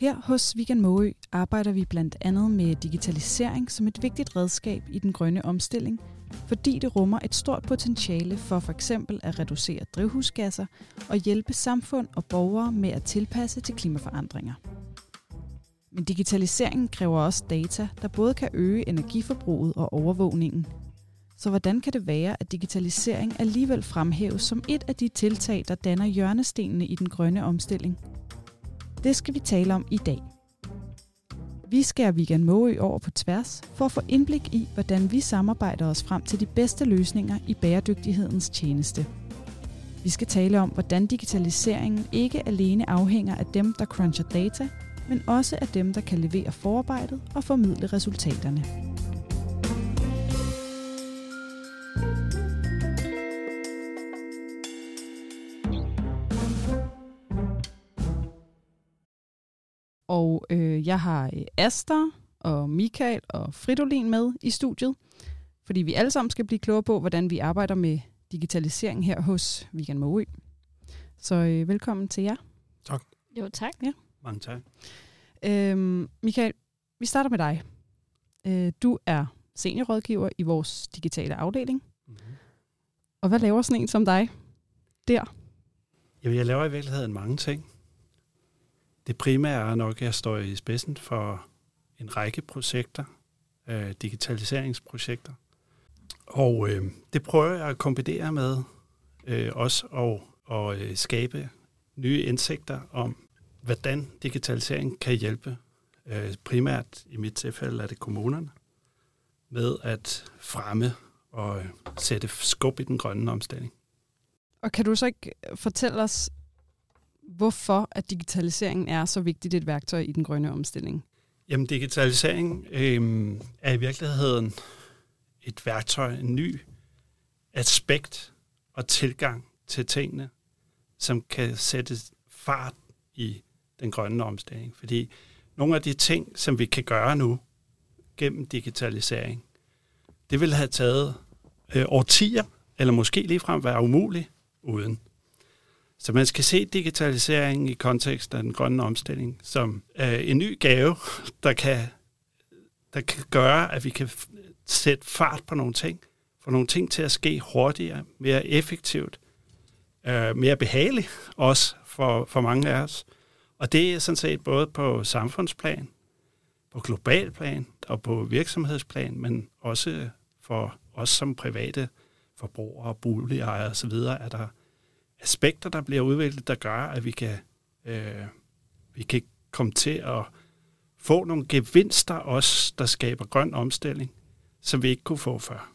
Her hos Weekend Måø arbejder vi blandt andet med digitalisering som et vigtigt redskab i den grønne omstilling, fordi det rummer et stort potentiale for for eksempel at reducere drivhusgasser og hjælpe samfund og borgere med at tilpasse til klimaforandringer. Men digitaliseringen kræver også data, der både kan øge energiforbruget og overvågningen. Så hvordan kan det være, at digitalisering alligevel fremhæves som et af de tiltag, der danner hjørnestenene i den grønne omstilling? Det skal vi tale om i dag. Vi skærer Vegan Måø over på tværs for at få indblik i, hvordan vi samarbejder os frem til de bedste løsninger i bæredygtighedens tjeneste. Vi skal tale om, hvordan digitaliseringen ikke alene afhænger af dem, der cruncher data, men også af dem, der kan levere forarbejdet og formidle resultaterne. Og øh, jeg har øh, Asta og Michael og Fridolin med i studiet, fordi vi alle sammen skal blive klogere på, hvordan vi arbejder med digitalisering her hos Weekend Måø. Så øh, velkommen til jer. Tak. Jo, tak. Ja. Mange tak. Øhm, Michael, vi starter med dig. Øh, du er seniorrådgiver i vores digitale afdeling. Mm-hmm. Og hvad laver sådan en som dig der? Jamen, jeg laver i virkeligheden mange ting. Det primære er nok, at jeg står i spidsen for en række projekter, øh, digitaliseringsprojekter. Og øh, det prøver jeg at kombinere med øh, også at, at øh, skabe nye indsigter om, hvordan digitalisering kan hjælpe. Øh, primært i mit tilfælde er det kommunerne med at fremme og øh, sætte skub i den grønne omstilling. Og kan du så ikke fortælle os, hvorfor at digitaliseringen er så vigtigt et værktøj i den grønne omstilling? Jamen, digitalisering øh, er i virkeligheden et værktøj, en ny aspekt og tilgang til tingene, som kan sætte fart i den grønne omstilling. Fordi nogle af de ting, som vi kan gøre nu gennem digitalisering, det vil have taget øh, årtier, eller måske ligefrem være umuligt uden. Så man skal se digitaliseringen i kontekst af den grønne omstilling som øh, en ny gave, der kan, der kan gøre, at vi kan sætte fart på nogle ting, få nogle ting til at ske hurtigere, mere effektivt, øh, mere behageligt også for, for mange af os. Og det er sådan set både på samfundsplan, på global plan og på virksomhedsplan, men også for os som private forbrugere, boligejere osv., at der aspekter, der bliver udviklet, der gør, at vi kan, øh, vi kan komme til at få nogle gevinster også, der skaber grøn omstilling, som vi ikke kunne få før.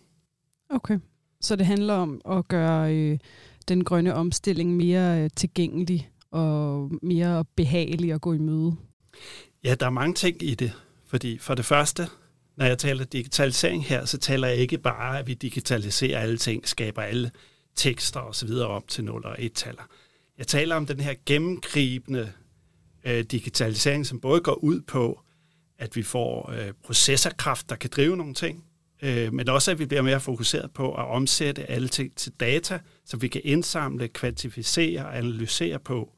Okay, så det handler om at gøre øh, den grønne omstilling mere øh, tilgængelig og mere behagelig at gå i møde? Ja, der er mange ting i det. Fordi for det første, når jeg taler digitalisering her, så taler jeg ikke bare, at vi digitaliserer alle ting, skaber alle tekster og så videre op til 0 og 1-taller. Jeg taler om den her gennemgribende øh, digitalisering, som både går ud på, at vi får øh, processorkraft, der kan drive nogle ting, øh, men også at vi bliver mere fokuseret på at omsætte alle ting til data, så vi kan indsamle, kvantificere og analysere på.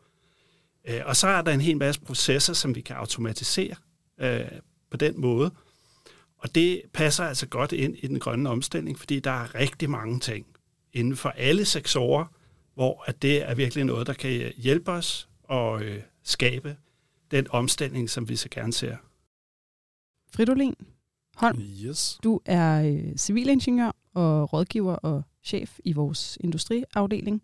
Øh, og så er der en hel masse processer, som vi kan automatisere øh, på den måde. Og det passer altså godt ind i den grønne omstilling, fordi der er rigtig mange ting inden for alle sektorer, hvor at det er virkelig noget, der kan hjælpe os og øh, skabe den omstilling, som vi så gerne ser. Fridolin Holm, yes. du er øh, civilingeniør og rådgiver og chef i vores industriafdeling.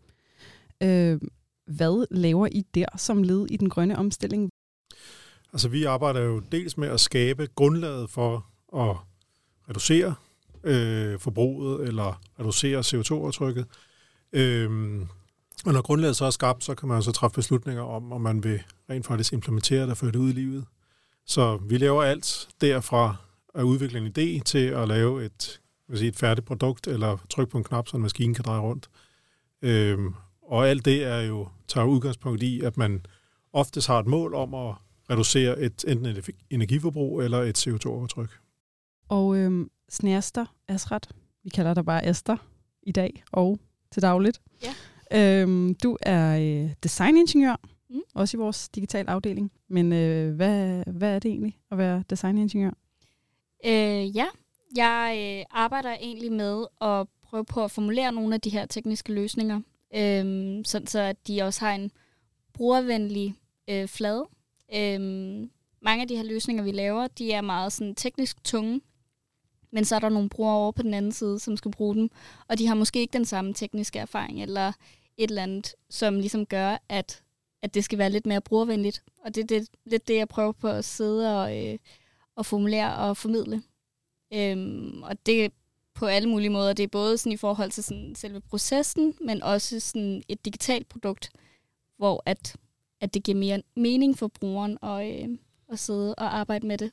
Øh, hvad laver I der som led i den grønne omstilling? Altså vi arbejder jo dels med at skabe grundlaget for at reducere øh, forbruget eller reducere CO2-aftrykket. Øh, og når grundlaget så er skabt, så kan man så træffe beslutninger om, om man vil rent faktisk implementere det og føre det ud i livet. Så vi laver alt derfra at udvikle en idé til at lave et, vil sige, et færdigt produkt eller trykke på en knap, så en maskine kan dreje rundt. Øhm, og alt det er jo tager udgangspunkt i, at man oftest har et mål om at reducere et enten et energiforbrug eller et CO2-overtryk. Og øhm, Snærster Asrat, vi kalder dig bare Esther i dag og til dagligt. Ja. Øhm, du er øh, designingeniør mm. også i vores digital afdeling. Men øh, hvad, hvad er det egentlig at være designingeniør? Øh, ja, jeg øh, arbejder egentlig med at prøve på at formulere nogle af de her tekniske løsninger, øh, sådan så at de også har en brugervenlig øh, flade. Øh, mange af de her løsninger, vi laver, de er meget sådan teknisk tunge, men så er der nogle brugere over på den anden side, som skal bruge dem, og de har måske ikke den samme tekniske erfaring, eller et eller andet, som ligesom gør, at, at det skal være lidt mere brugervenligt. Og det er det, lidt det, jeg prøver på at sidde og, øh, og formulere og formidle. Øhm, og det på alle mulige måder. Det er både sådan i forhold til sådan selve processen, men også sådan et digitalt produkt, hvor at, at det giver mere mening for brugeren at, øh, at sidde og arbejde med det.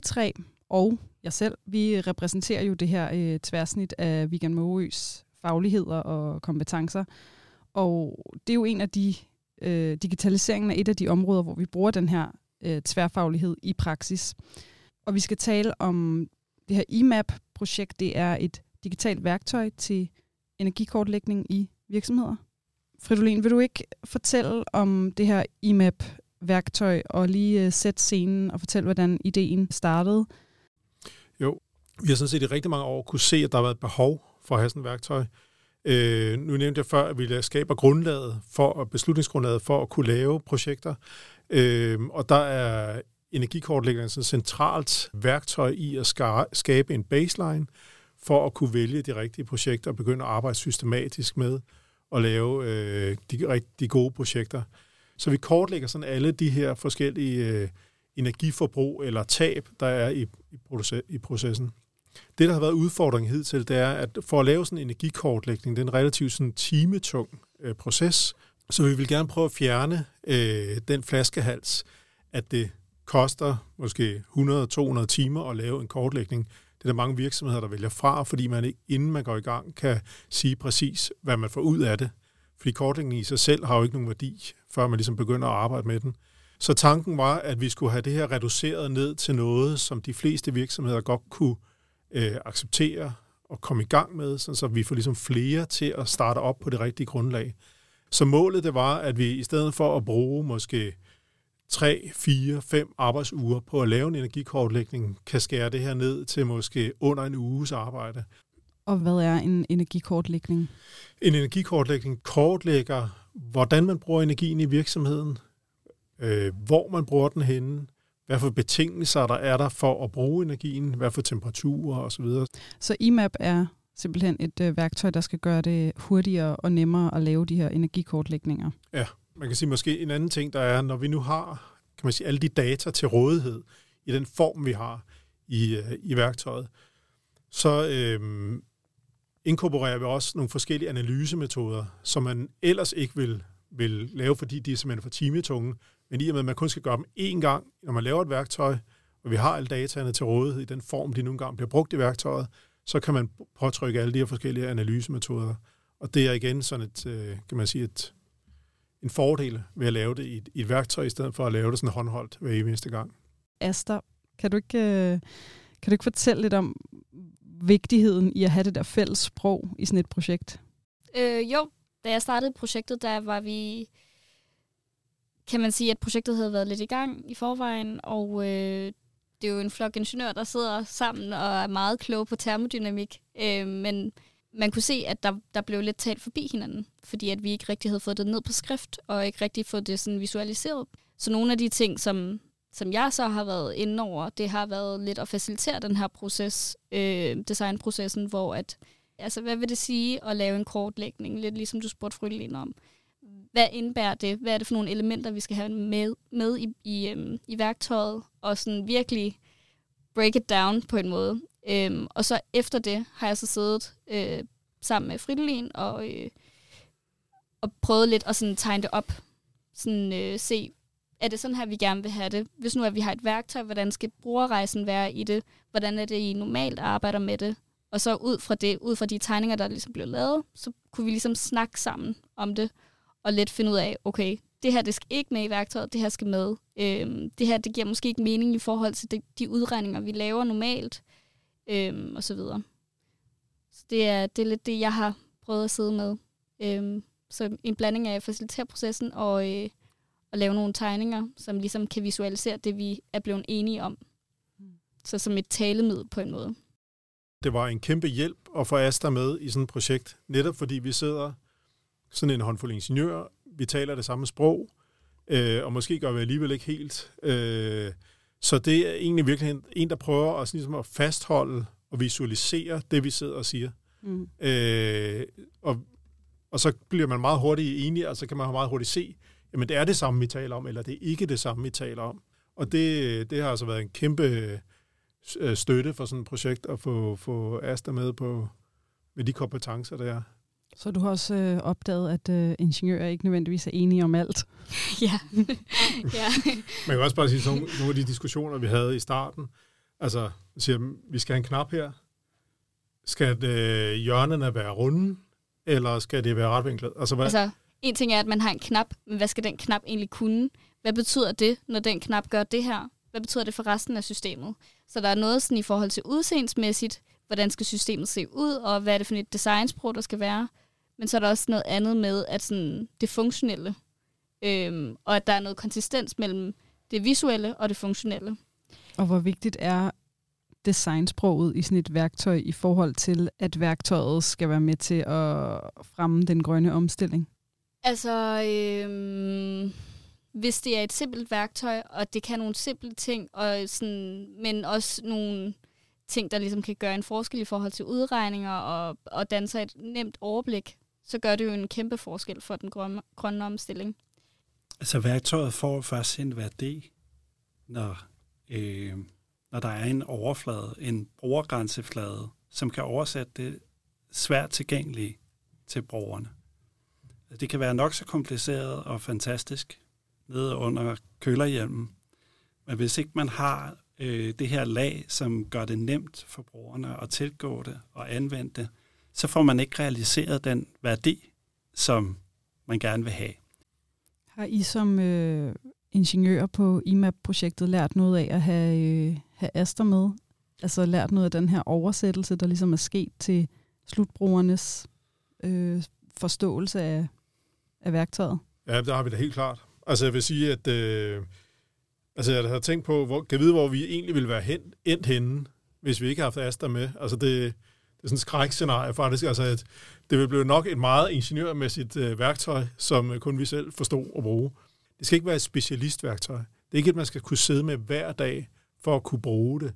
I tre og jeg selv, vi repræsenterer jo det her øh, tværsnit af Weekend Måøs fagligheder og kompetencer. Og det er jo en af de, øh, digitaliseringen er et af de områder, hvor vi bruger den her øh, tværfaglighed i praksis. Og vi skal tale om det her IMAP-projekt. Det er et digitalt værktøj til energikortlægning i virksomheder. Fridolin, vil du ikke fortælle om det her værktøj og lige øh, sætte scenen og fortælle, hvordan ideen startede? Jo, vi har sådan set i rigtig mange år kunne se, at der har været behov for at have sådan et værktøj. Øh, nu nævnte jeg før, at vi skaber grundlaget for, beslutningsgrundlaget for at kunne lave projekter. Øh, og der er energikortlæggeren et centralt værktøj i at skabe en baseline for at kunne vælge de rigtige projekter og begynde at arbejde systematisk med at lave øh, de, de gode projekter. Så vi kortlægger sådan alle de her forskellige øh, energiforbrug eller tab, der er i, i, i processen. Det, der har været udfordringen hidtil, det er, at for at lave sådan en energikortlægning, det er en relativt sådan timetung øh, proces, så vi vil gerne prøve at fjerne øh, den flaskehals, at det koster måske 100-200 timer at lave en kortlægning. Det er der mange virksomheder, der vælger fra, fordi man ikke, inden man går i gang, kan sige præcis, hvad man får ud af det. Fordi kortlægningen i sig selv har jo ikke nogen værdi, før man ligesom begynder at arbejde med den. Så tanken var, at vi skulle have det her reduceret ned til noget, som de fleste virksomheder godt kunne øh, acceptere og komme i gang med, sådan så vi får ligesom flere til at starte op på det rigtige grundlag. Så målet det var, at vi i stedet for at bruge måske 3, 4, 5 arbejdsuger på at lave en energikortlægning, kan skære det her ned til måske under en uges arbejde. Og hvad er en energikortlægning? En energikortlægning kortlægger, hvordan man bruger energien i virksomheden, øh, hvor man bruger den henne, hvad for betingelser der er der for at bruge energien, hvad for temperaturer osv. Så, så IMAP er simpelthen et øh, værktøj, der skal gøre det hurtigere og nemmere at lave de her energikortlægninger. Ja, man kan sige måske en anden ting, der er, når vi nu har kan man sige, alle de data til rådighed i den form, vi har i, øh, i værktøjet, så øh, inkorporerer vi også nogle forskellige analysemetoder, som man ellers ikke vil, vil lave, fordi de er simpelthen for timetunge, men i og med, at man kun skal gøre dem én gang, når man laver et værktøj, og vi har alle dataene til rådighed i den form, de nogle gange bliver brugt i værktøjet, så kan man påtrykke alle de her forskellige analysemetoder. Og det er igen sådan et, øh, kan man sige, et, en fordel ved at lave det i et, i et værktøj, i stedet for at lave det sådan håndholdt hver eneste gang. Asta, kan du ikke, øh, kan du ikke fortælle lidt om vigtigheden i at have det der fælles sprog i sådan et projekt? Øh, jo, da jeg startede projektet, der var vi kan man sige, at projektet havde været lidt i gang i forvejen, og øh, det er jo en flok ingeniører, der sidder sammen og er meget kloge på termodynamik, øh, men man kunne se, at der, der blev lidt talt forbi hinanden, fordi at vi ikke rigtig havde fået det ned på skrift, og ikke rigtig fået det sådan visualiseret. Så nogle af de ting, som, som jeg så har været inde over, det har været lidt at facilitere den her proces, øh, designprocessen, hvor at, altså hvad vil det sige at lave en kortlægning, lidt ligesom du spurgte Frydeline om hvad indebærer det? Hvad er det for nogle elementer, vi skal have med, med i, i, øhm, i værktøjet? Og sådan virkelig break it down på en måde. Øhm, og så efter det har jeg så siddet øh, sammen med Fridolin og, øh, og prøvet lidt at sådan tegne det op. Sådan øh, se, er det sådan her, vi gerne vil have det? Hvis nu at vi har et værktøj, hvordan skal brugerrejsen være i det? Hvordan er det, I normalt arbejder med det? Og så ud fra det, ud fra de tegninger, der ligesom blev lavet, så kunne vi ligesom snakke sammen om det og lidt finde ud af, okay, det her det skal ikke med i værktøjet, det her skal med. Øhm, det her det giver måske ikke mening i forhold til de, de udregninger, vi laver normalt. øhm, og så videre. Så det er, det er lidt det, jeg har prøvet at sidde med. Øhm, så en blanding af at facilitere processen og, øh, at lave nogle tegninger, som ligesom kan visualisere det, vi er blevet enige om. Så som et talemiddel på en måde. Det var en kæmpe hjælp at få Asta med i sådan et projekt, netop fordi vi sidder sådan en håndfuld ingeniører, vi taler det samme sprog, øh, og måske gør vi alligevel ikke helt. Øh, så det er egentlig virkelig en, en der prøver at, sådan ligesom at fastholde og visualisere det, vi sidder og siger. Mm. Øh, og, og så bliver man meget hurtigt enig, og så kan man meget hurtigt se, jamen det er det samme, vi taler om, eller det er ikke det samme, vi taler om. Og det, det har altså været en kæmpe øh, støtte for sådan et projekt at få, få Asta med på med de kompetencer, der er. Så du har også øh, opdaget, at øh, ingeniører ikke nødvendigvis er enige om alt? ja. ja. Man kan også bare sige, sådan nogle af de diskussioner, vi havde i starten, altså, siger, vi skal have en knap her. Skal det, hjørnene være runde, eller skal det være retvinklet? Altså, hvad? altså, en ting er, at man har en knap, men hvad skal den knap egentlig kunne? Hvad betyder det, når den knap gør det her? Hvad betyder det for resten af systemet? Så der er noget sådan i forhold til udseendsmæssigt, hvordan skal systemet se ud, og hvad er det for et designsprog, der skal være. Men så er der også noget andet med, at sådan det funktionelle, øhm, og at der er noget konsistens mellem det visuelle og det funktionelle. Og hvor vigtigt er designsproget i sådan et værktøj i forhold til, at værktøjet skal være med til at fremme den grønne omstilling? Altså, øhm, hvis det er et simpelt værktøj, og det kan nogle simple ting, og sådan, men også nogle ting, der ligesom kan gøre en forskel i forhold til udregninger og, og danne sig et nemt overblik, så gør det jo en kæmpe forskel for den grønne, grønne omstilling. Altså værktøjet får først en værdi, når, øh, når der er en overflade, en brugergrænseflade, som kan oversætte det svært tilgængeligt til brugerne. Det kan være nok så kompliceret og fantastisk nede under kølerhjelmen, men hvis ikke man har øh, det her lag, som gør det nemt for brugerne at tilgå det og anvende det, så får man ikke realiseret den værdi, som man gerne vil have. Har I som øh, ingeniører på IMAP-projektet lært noget af at have, øh, have Aster med? Altså lært noget af den her oversættelse, der ligesom er sket til slutbrugernes øh, forståelse af, af værktøjet? Ja, der har vi det helt klart. Altså jeg vil sige, at øh, altså, jeg har tænkt på, hvor, kan vide, hvor vi egentlig ville være hen, endt henne, hvis vi ikke har haft Asta med. Altså det, det er sådan et skrækscenarie faktisk, altså at det vil blive nok et meget ingeniørmæssigt øh, værktøj, som øh, kun vi selv forstod at bruge. Det skal ikke være et specialistværktøj. Det er ikke et, man skal kunne sidde med hver dag for at kunne bruge det.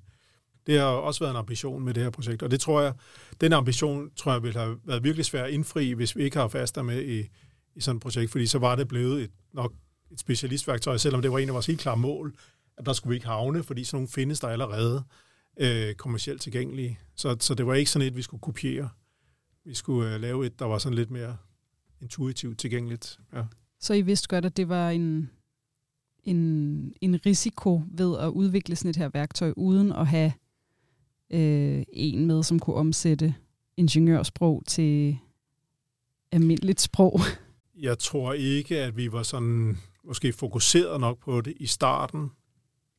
Det har også været en ambition med det her projekt, og det tror jeg, den ambition tror jeg ville have været virkelig svær at indfri, hvis vi ikke har faster med i, i sådan et projekt, fordi så var det blevet et, nok et specialistværktøj, selvom det var en af vores helt klare mål, at der skulle vi ikke havne, fordi sådan nogle findes der allerede øh, kommercielt tilgængelige. Så, så det var ikke sådan et, vi skulle kopiere. Vi skulle øh, lave et, der var sådan lidt mere intuitivt tilgængeligt. Ja. Så I vidste godt, at det var en, en, en risiko ved at udvikle sådan et her værktøj, uden at have øh, en med, som kunne omsætte ingeniørsprog til almindeligt sprog? Jeg tror ikke, at vi var sådan måske fokuseret nok på det i starten.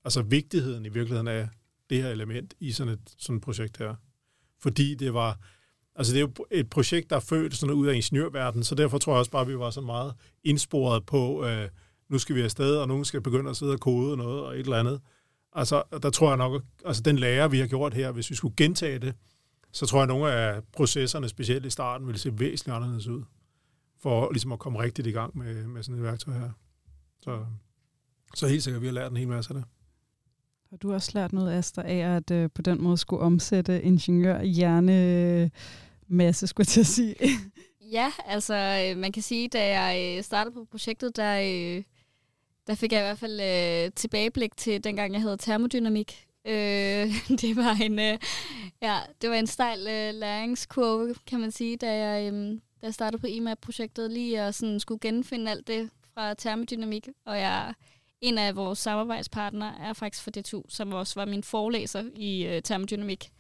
Altså vigtigheden i virkeligheden af det her element i sådan et, sådan et projekt her. Fordi det var, altså det er jo et projekt, der er født sådan ud af ingeniørverdenen, så derfor tror jeg også bare, at vi var så meget indsporet på, øh, nu skal vi afsted, og nogen skal begynde at sidde og kode noget og et eller andet. Altså, der tror jeg nok, altså den lærer, vi har gjort her, hvis vi skulle gentage det, så tror jeg, at nogle af processerne, specielt i starten, ville se væsentligt anderledes ud, for ligesom at komme rigtigt i gang med, med sådan et værktøj her. Så, så helt sikkert, vi har lært en hel masse af det. Har du også lært noget, Asta, af at øh, på den måde skulle omsætte ingeniør hjerne masse, skulle jeg til at sige? ja, altså øh, man kan sige, da jeg øh, startede på projektet, der, øh, der fik jeg i hvert fald øh, tilbageblik til dengang, jeg havde termodynamik. Øh, det var en øh, ja, det var en stejl øh, læringskurve, kan man sige, da jeg, øh, da jeg startede på IMAP-projektet, lige at sådan skulle genfinde alt det fra termodynamik, og jeg en af vores samarbejdspartnere er faktisk for DTU, som også var min forelæser i øh, termodynamik.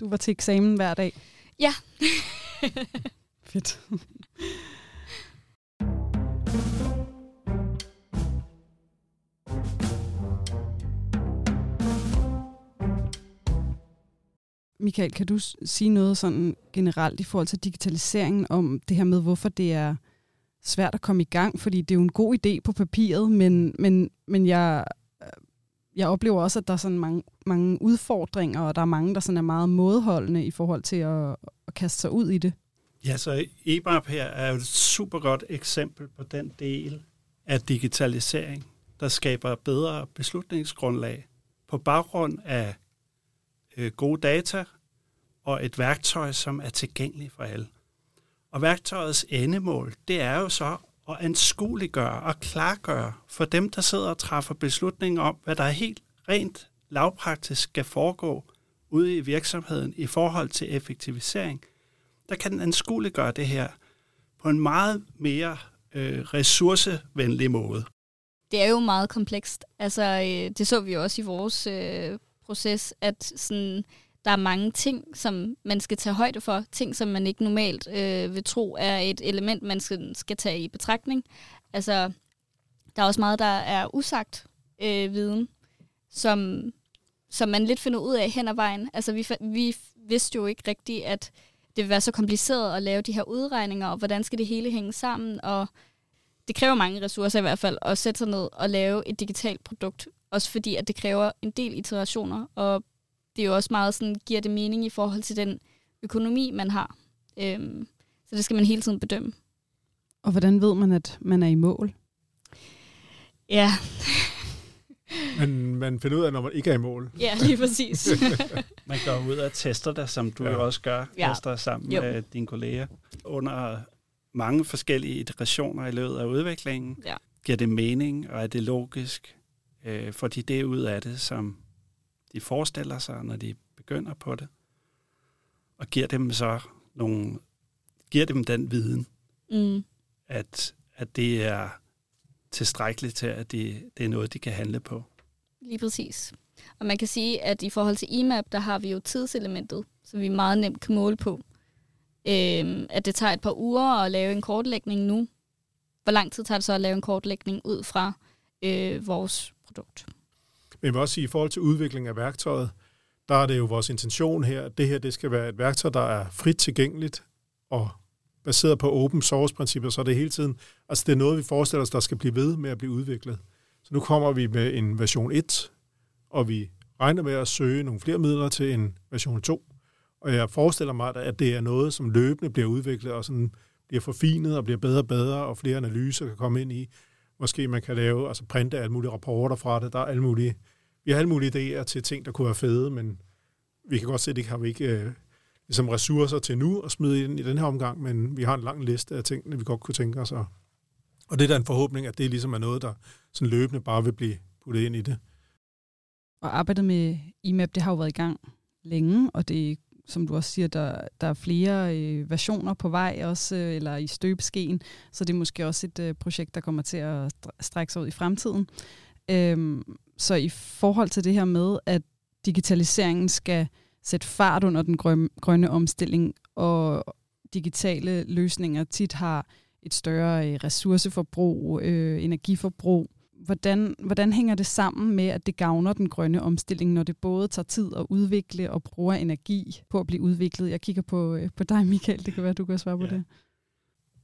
Du var til eksamen hver dag? Ja. Fedt. Michael, kan du sige noget sådan generelt i forhold til digitaliseringen om det her med, hvorfor det er svært at komme i gang? Fordi det er jo en god idé på papiret, men, men, men jeg, øh, jeg oplever også, at der er sådan mange, mange udfordringer, og der er mange, der sådan er meget modholdende i forhold til at, at kaste sig ud i det. Ja, så EBAP her er jo et super godt eksempel på den del af digitalisering, der skaber bedre beslutningsgrundlag på baggrund af øh, gode data og et værktøj, som er tilgængeligt for alle. Og værktøjets endemål, det er jo så at anskueliggøre og klargøre for dem, der sidder og træffer beslutninger om, hvad der er helt rent lavpraktisk skal foregå ude i virksomheden i forhold til effektivisering, der kan den anskueliggøre det her på en meget mere øh, ressourcevenlig måde. Det er jo meget komplekst. Altså, øh, det så vi jo også i vores øh, proces, at sådan, der er mange ting, som man skal tage højde for. Ting, som man ikke normalt øh, vil tro er et element, man skal, skal tage i betragtning. Altså, der er også meget, der er usagt øh, viden, som, som man lidt finder ud af hen ad vejen. Altså, vi, vi vidste jo ikke rigtigt, at det vil være så kompliceret at lave de her udregninger, og hvordan skal det hele hænge sammen, og det kræver mange ressourcer i hvert fald, at sætte sig ned og lave et digitalt produkt, også fordi, at det kræver en del iterationer, og det er jo også meget sådan, giver det mening i forhold til den økonomi, man har. Øhm, så det skal man hele tiden bedømme. Og hvordan ved man, at man er i mål? Ja. Men man finder ud af, når man ikke er i mål. Ja, lige præcis. man går ud og tester det, som du ja. jo også gør, ja. tester sammen jo. med dine kolleger. Under mange forskellige iterationer i løbet af udviklingen, ja. giver det mening, og er det logisk, øh, får de det ud af det, som de forestiller sig, når de begynder på det, og giver dem så nogle, giver dem den viden, mm. at, at det er tilstrækkeligt til, at det, det er noget, de kan handle på. Lige præcis. Og man kan sige, at i forhold til EMAP, der har vi jo tidselementet, som vi meget nemt kan måle på. Øhm, at det tager et par uger at lave en kortlægning nu. Hvor lang tid tager det så at lave en kortlægning ud fra øh, vores produkt? Men jeg vil også sige, at i forhold til udvikling af værktøjet, der er det jo vores intention her, at det her det skal være et værktøj, der er frit tilgængeligt og baseret på open source-principper, så det er hele tiden, altså det er noget, vi forestiller os, der skal blive ved med at blive udviklet. Så nu kommer vi med en version 1, og vi regner med at søge nogle flere midler til en version 2. Og jeg forestiller mig, at det er noget, som løbende bliver udviklet og sådan bliver forfinet og bliver bedre og bedre, og flere analyser kan komme ind i. Måske man kan lave, altså printe alle mulige rapporter fra det. Der er alle mulige, vi har alle mulige idéer til ting, der kunne være fede, men vi kan godt se, at det har vi ikke øh, ligesom ressourcer til nu at smide ind i den her omgang, men vi har en lang liste af ting, vi godt kunne tænke os. Og, og det er da en forhåbning, at det ligesom er noget, der sådan løbende bare vil blive puttet ind i det. Og arbejdet med IMAP, det har jo været i gang længe, og det som du også siger, der, der er flere øh, versioner på vej også, øh, eller i støbeskeen, så det er måske også et øh, projekt, der kommer til at strække sig ud i fremtiden. Øhm, så i forhold til det her med, at digitaliseringen skal sætte fart under den grøn, grønne omstilling, og digitale løsninger tit har et større øh, ressourceforbrug, øh, energiforbrug, hvordan, hvordan hænger det sammen med, at det gavner den grønne omstilling, når det både tager tid at udvikle og bruger energi på at blive udviklet? Jeg kigger på, øh, på dig, Michael. Det kan være, du kan svare på ja. det.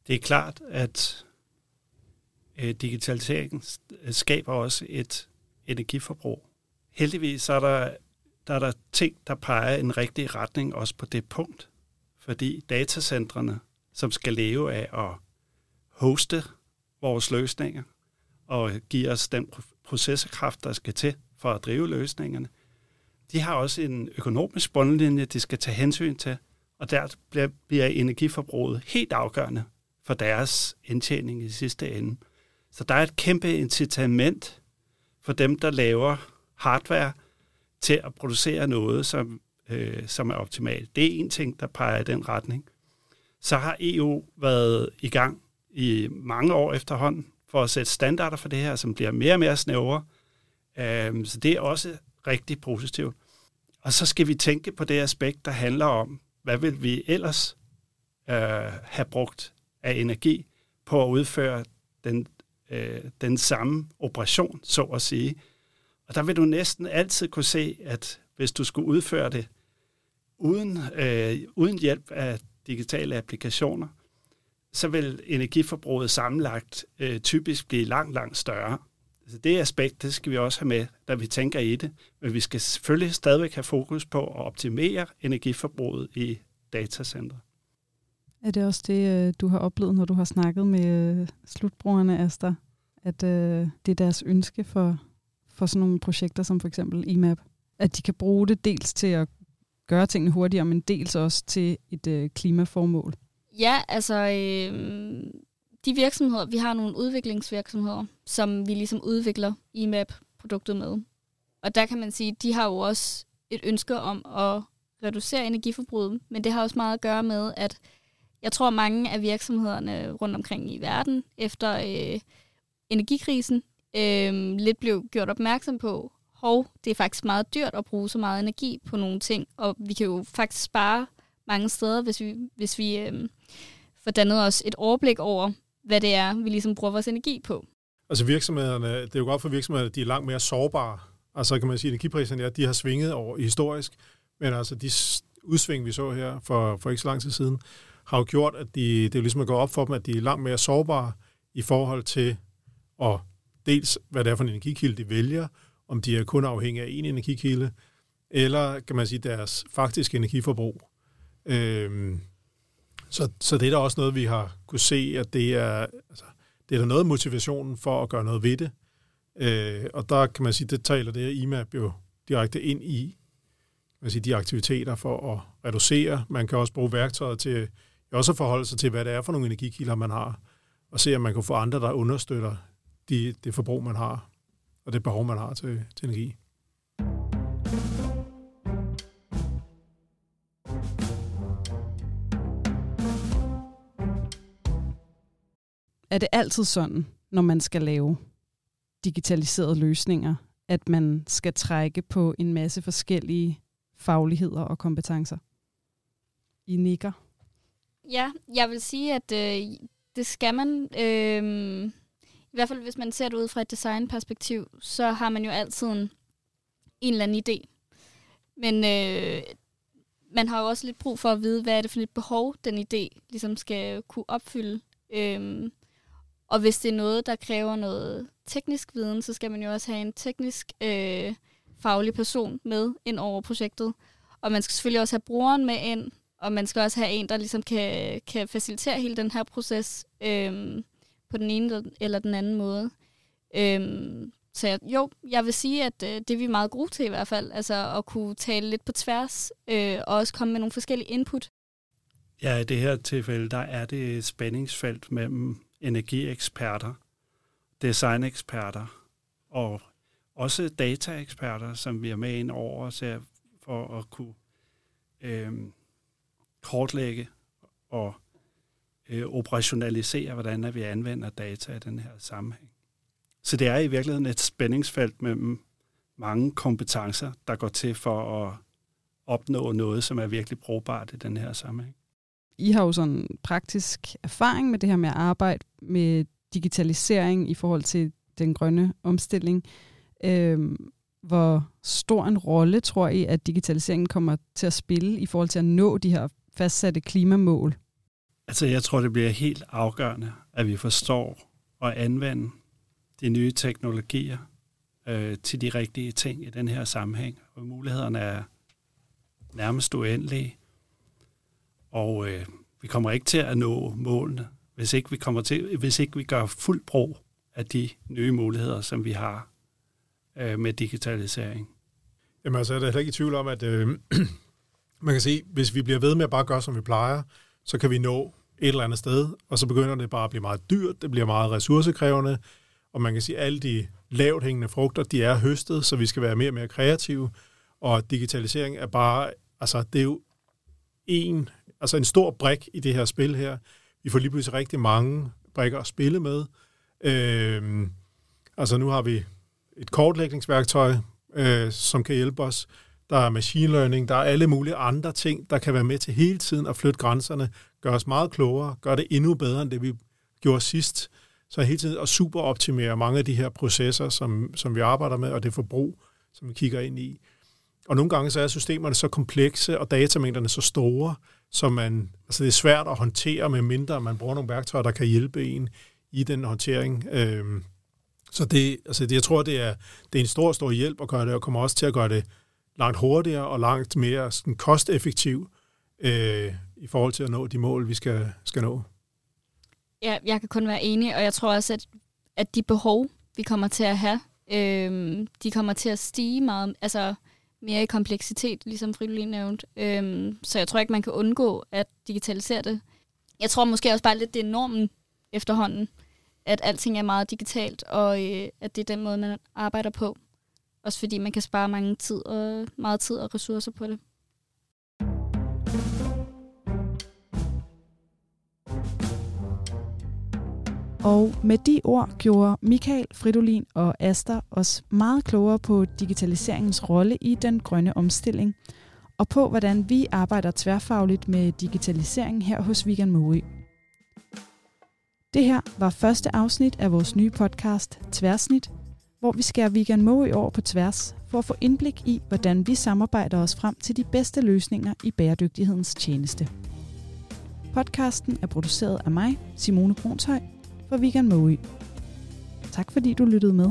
Det er klart, at øh, digitaliseringen skaber også et energiforbrug. Heldigvis er der, der er der ting, der peger i en rigtig retning også på det punkt. Fordi datacentrene, som skal leve af at hoste vores løsninger, og giver os den processekraft, der skal til for at drive løsningerne. De har også en økonomisk bundlinje, de skal tage hensyn til, og der bliver energiforbruget helt afgørende for deres indtjening i sidste ende. Så der er et kæmpe incitament for dem, der laver hardware til at producere noget, som, øh, som er optimalt. Det er en ting, der peger i den retning. Så har EU været i gang i mange år efterhånden for at sætte standarder for det her, som bliver mere og mere snævre. Øhm, så det er også rigtig positivt. Og så skal vi tænke på det aspekt, der handler om, hvad vil vi ellers øh, have brugt af energi på at udføre den, øh, den samme operation, så at sige. Og der vil du næsten altid kunne se, at hvis du skulle udføre det uden, øh, uden hjælp af digitale applikationer, så vil energiforbruget sammenlagt øh, typisk blive langt, langt større. Så det aspekt, det skal vi også have med, når vi tænker i det. Men vi skal selvfølgelig stadigvæk have fokus på at optimere energiforbruget i datacenter. Er det også det, øh, du har oplevet, når du har snakket med øh, slutbrugerne, Asta? At øh, det er deres ønske for, for sådan nogle projekter som for eksempel IMAP? At de kan bruge det dels til at gøre tingene hurtigere, men dels også til et øh, klimaformål? Ja, altså øh, de virksomheder, vi har nogle udviklingsvirksomheder, som vi ligesom udvikler IMAP-produktet med. Og der kan man sige, de har jo også et ønske om at reducere energiforbruget, men det har også meget at gøre med, at jeg tror, mange af virksomhederne rundt omkring i verden efter øh, energikrisen øh, lidt blev gjort opmærksom på, hov, det er faktisk meget dyrt at bruge så meget energi på nogle ting, og vi kan jo faktisk spare mange steder, hvis vi, hvis vi øh, får dannet os et overblik over, hvad det er, vi ligesom bruger vores energi på. Altså virksomhederne, det er jo godt for virksomhederne, at de er langt mere sårbare. Altså kan man sige, at energipriserne, ja, de har svinget over historisk, men altså de udsving, vi så her for, for ikke så lang tid siden, har jo gjort, at de, det er jo ligesom at gå op for dem, at de er langt mere sårbare i forhold til at dels, hvad det er for en energikilde, de vælger, om de er kun afhængige af en energikilde, eller kan man sige deres faktiske energiforbrug. Øhm, så, så det er da også noget, vi har kunne se, at det er, altså, det er der noget af motivationen for at gøre noget ved det. Øh, og der kan man sige, det taler det her IMAP jo direkte ind i man sige, de aktiviteter for at reducere. Man kan også bruge værktøjet til også at forholde sig til, hvad det er for nogle energikilder, man har, og se, om man kan få andre, der understøtter de, det forbrug, man har, og det behov, man har til, til energi. Er det altid sådan, når man skal lave digitaliserede løsninger, at man skal trække på en masse forskellige fagligheder og kompetencer? I nikker. Ja, jeg vil sige, at øh, det skal man. Øh, I hvert fald hvis man ser det ud fra et designperspektiv, så har man jo altid en, en eller anden idé. Men øh, man har jo også lidt brug for at vide, hvad er det for et behov, den idé ligesom skal kunne opfylde. Øh, og hvis det er noget, der kræver noget teknisk viden, så skal man jo også have en teknisk øh, faglig person med ind over projektet. Og man skal selvfølgelig også have brugeren med ind, og man skal også have en, der ligesom kan, kan facilitere hele den her proces øh, på den ene eller den anden måde. Øh, så jeg, jo, jeg vil sige, at øh, det er vi meget gode til i hvert fald, altså at kunne tale lidt på tværs, øh, og også komme med nogle forskellige input. Ja, i det her tilfælde, der er det spændingsfelt mellem energieksperter, designeksperter og også dataeksperter, som vi er med ind over for at kunne øh, kortlægge og øh, operationalisere, hvordan vi anvender data i den her sammenhæng. Så det er i virkeligheden et spændingsfelt mellem mange kompetencer, der går til for at opnå noget, som er virkelig brugbart i den her sammenhæng. I har jo sådan praktisk erfaring med det her med at arbejde med digitalisering i forhold til den grønne omstilling. Øhm, hvor stor en rolle tror I, at digitaliseringen kommer til at spille i forhold til at nå de her fastsatte klimamål? Altså, jeg tror, det bliver helt afgørende, at vi forstår og anvende de nye teknologier øh, til de rigtige ting i den her sammenhæng. Og mulighederne er nærmest uendelige. Og øh, vi kommer ikke til at nå målene, hvis ikke vi kommer til, hvis ikke vi gør fuld brug af de nye muligheder, som vi har øh, med digitalisering. Jamen altså, jeg er heller ikke i tvivl om, at øh, man kan sige, hvis vi bliver ved med at bare gøre, som vi plejer, så kan vi nå et eller andet sted, og så begynder det bare at blive meget dyrt, det bliver meget ressourcekrævende, og man kan sige, at alle de lavt hængende frugter, de er høstet, så vi skal være mere og mere kreative, og digitalisering er bare, altså det er jo en, altså en stor brik i det her spil her. Vi får lige pludselig rigtig mange brikker at spille med. Øh, altså nu har vi et kortlægningsværktøj, øh, som kan hjælpe os. Der er machine learning, der er alle mulige andre ting, der kan være med til hele tiden at flytte grænserne, gøre os meget klogere, gøre det endnu bedre end det, vi gjorde sidst. Så hele tiden at superoptimere mange af de her processer, som, som vi arbejder med, og det forbrug, som vi kigger ind i og nogle gange så er systemerne så komplekse, og datamængderne så store, så man, altså det er svært at håndtere, med mindre man bruger nogle værktøjer, der kan hjælpe en i den håndtering. Øhm, så det, altså det, jeg tror, det er, det er en stor, stor hjælp at gøre det, og kommer også til at gøre det langt hurtigere og langt mere sådan, kosteffektiv øh, i forhold til at nå de mål, vi skal, skal nå. Ja, jeg kan kun være enig, og jeg tror også, at, at de behov, vi kommer til at have, øh, de kommer til at stige meget, altså mere i kompleksitet, ligesom Fridolin nævnte. Øhm, så jeg tror ikke, man kan undgå at digitalisere det. Jeg tror måske også bare lidt, det er normen efterhånden, at alting er meget digitalt, og øh, at det er den måde, man arbejder på. Også fordi man kan spare mange tid og, meget tid og ressourcer på det. Og med de ord gjorde Michael, Fridolin og Aster os meget klogere på digitaliseringens rolle i den grønne omstilling, og på hvordan vi arbejder tværfagligt med digitalisering her hos Vegan Moe. Det her var første afsnit af vores nye podcast Tværsnit, hvor vi skærer Vegan Moe over på tværs for at få indblik i, hvordan vi samarbejder os frem til de bedste løsninger i bæredygtighedens tjeneste. Podcasten er produceret af mig, Simone Brunshøj, for Vegan Moe. Tak fordi du lyttede med.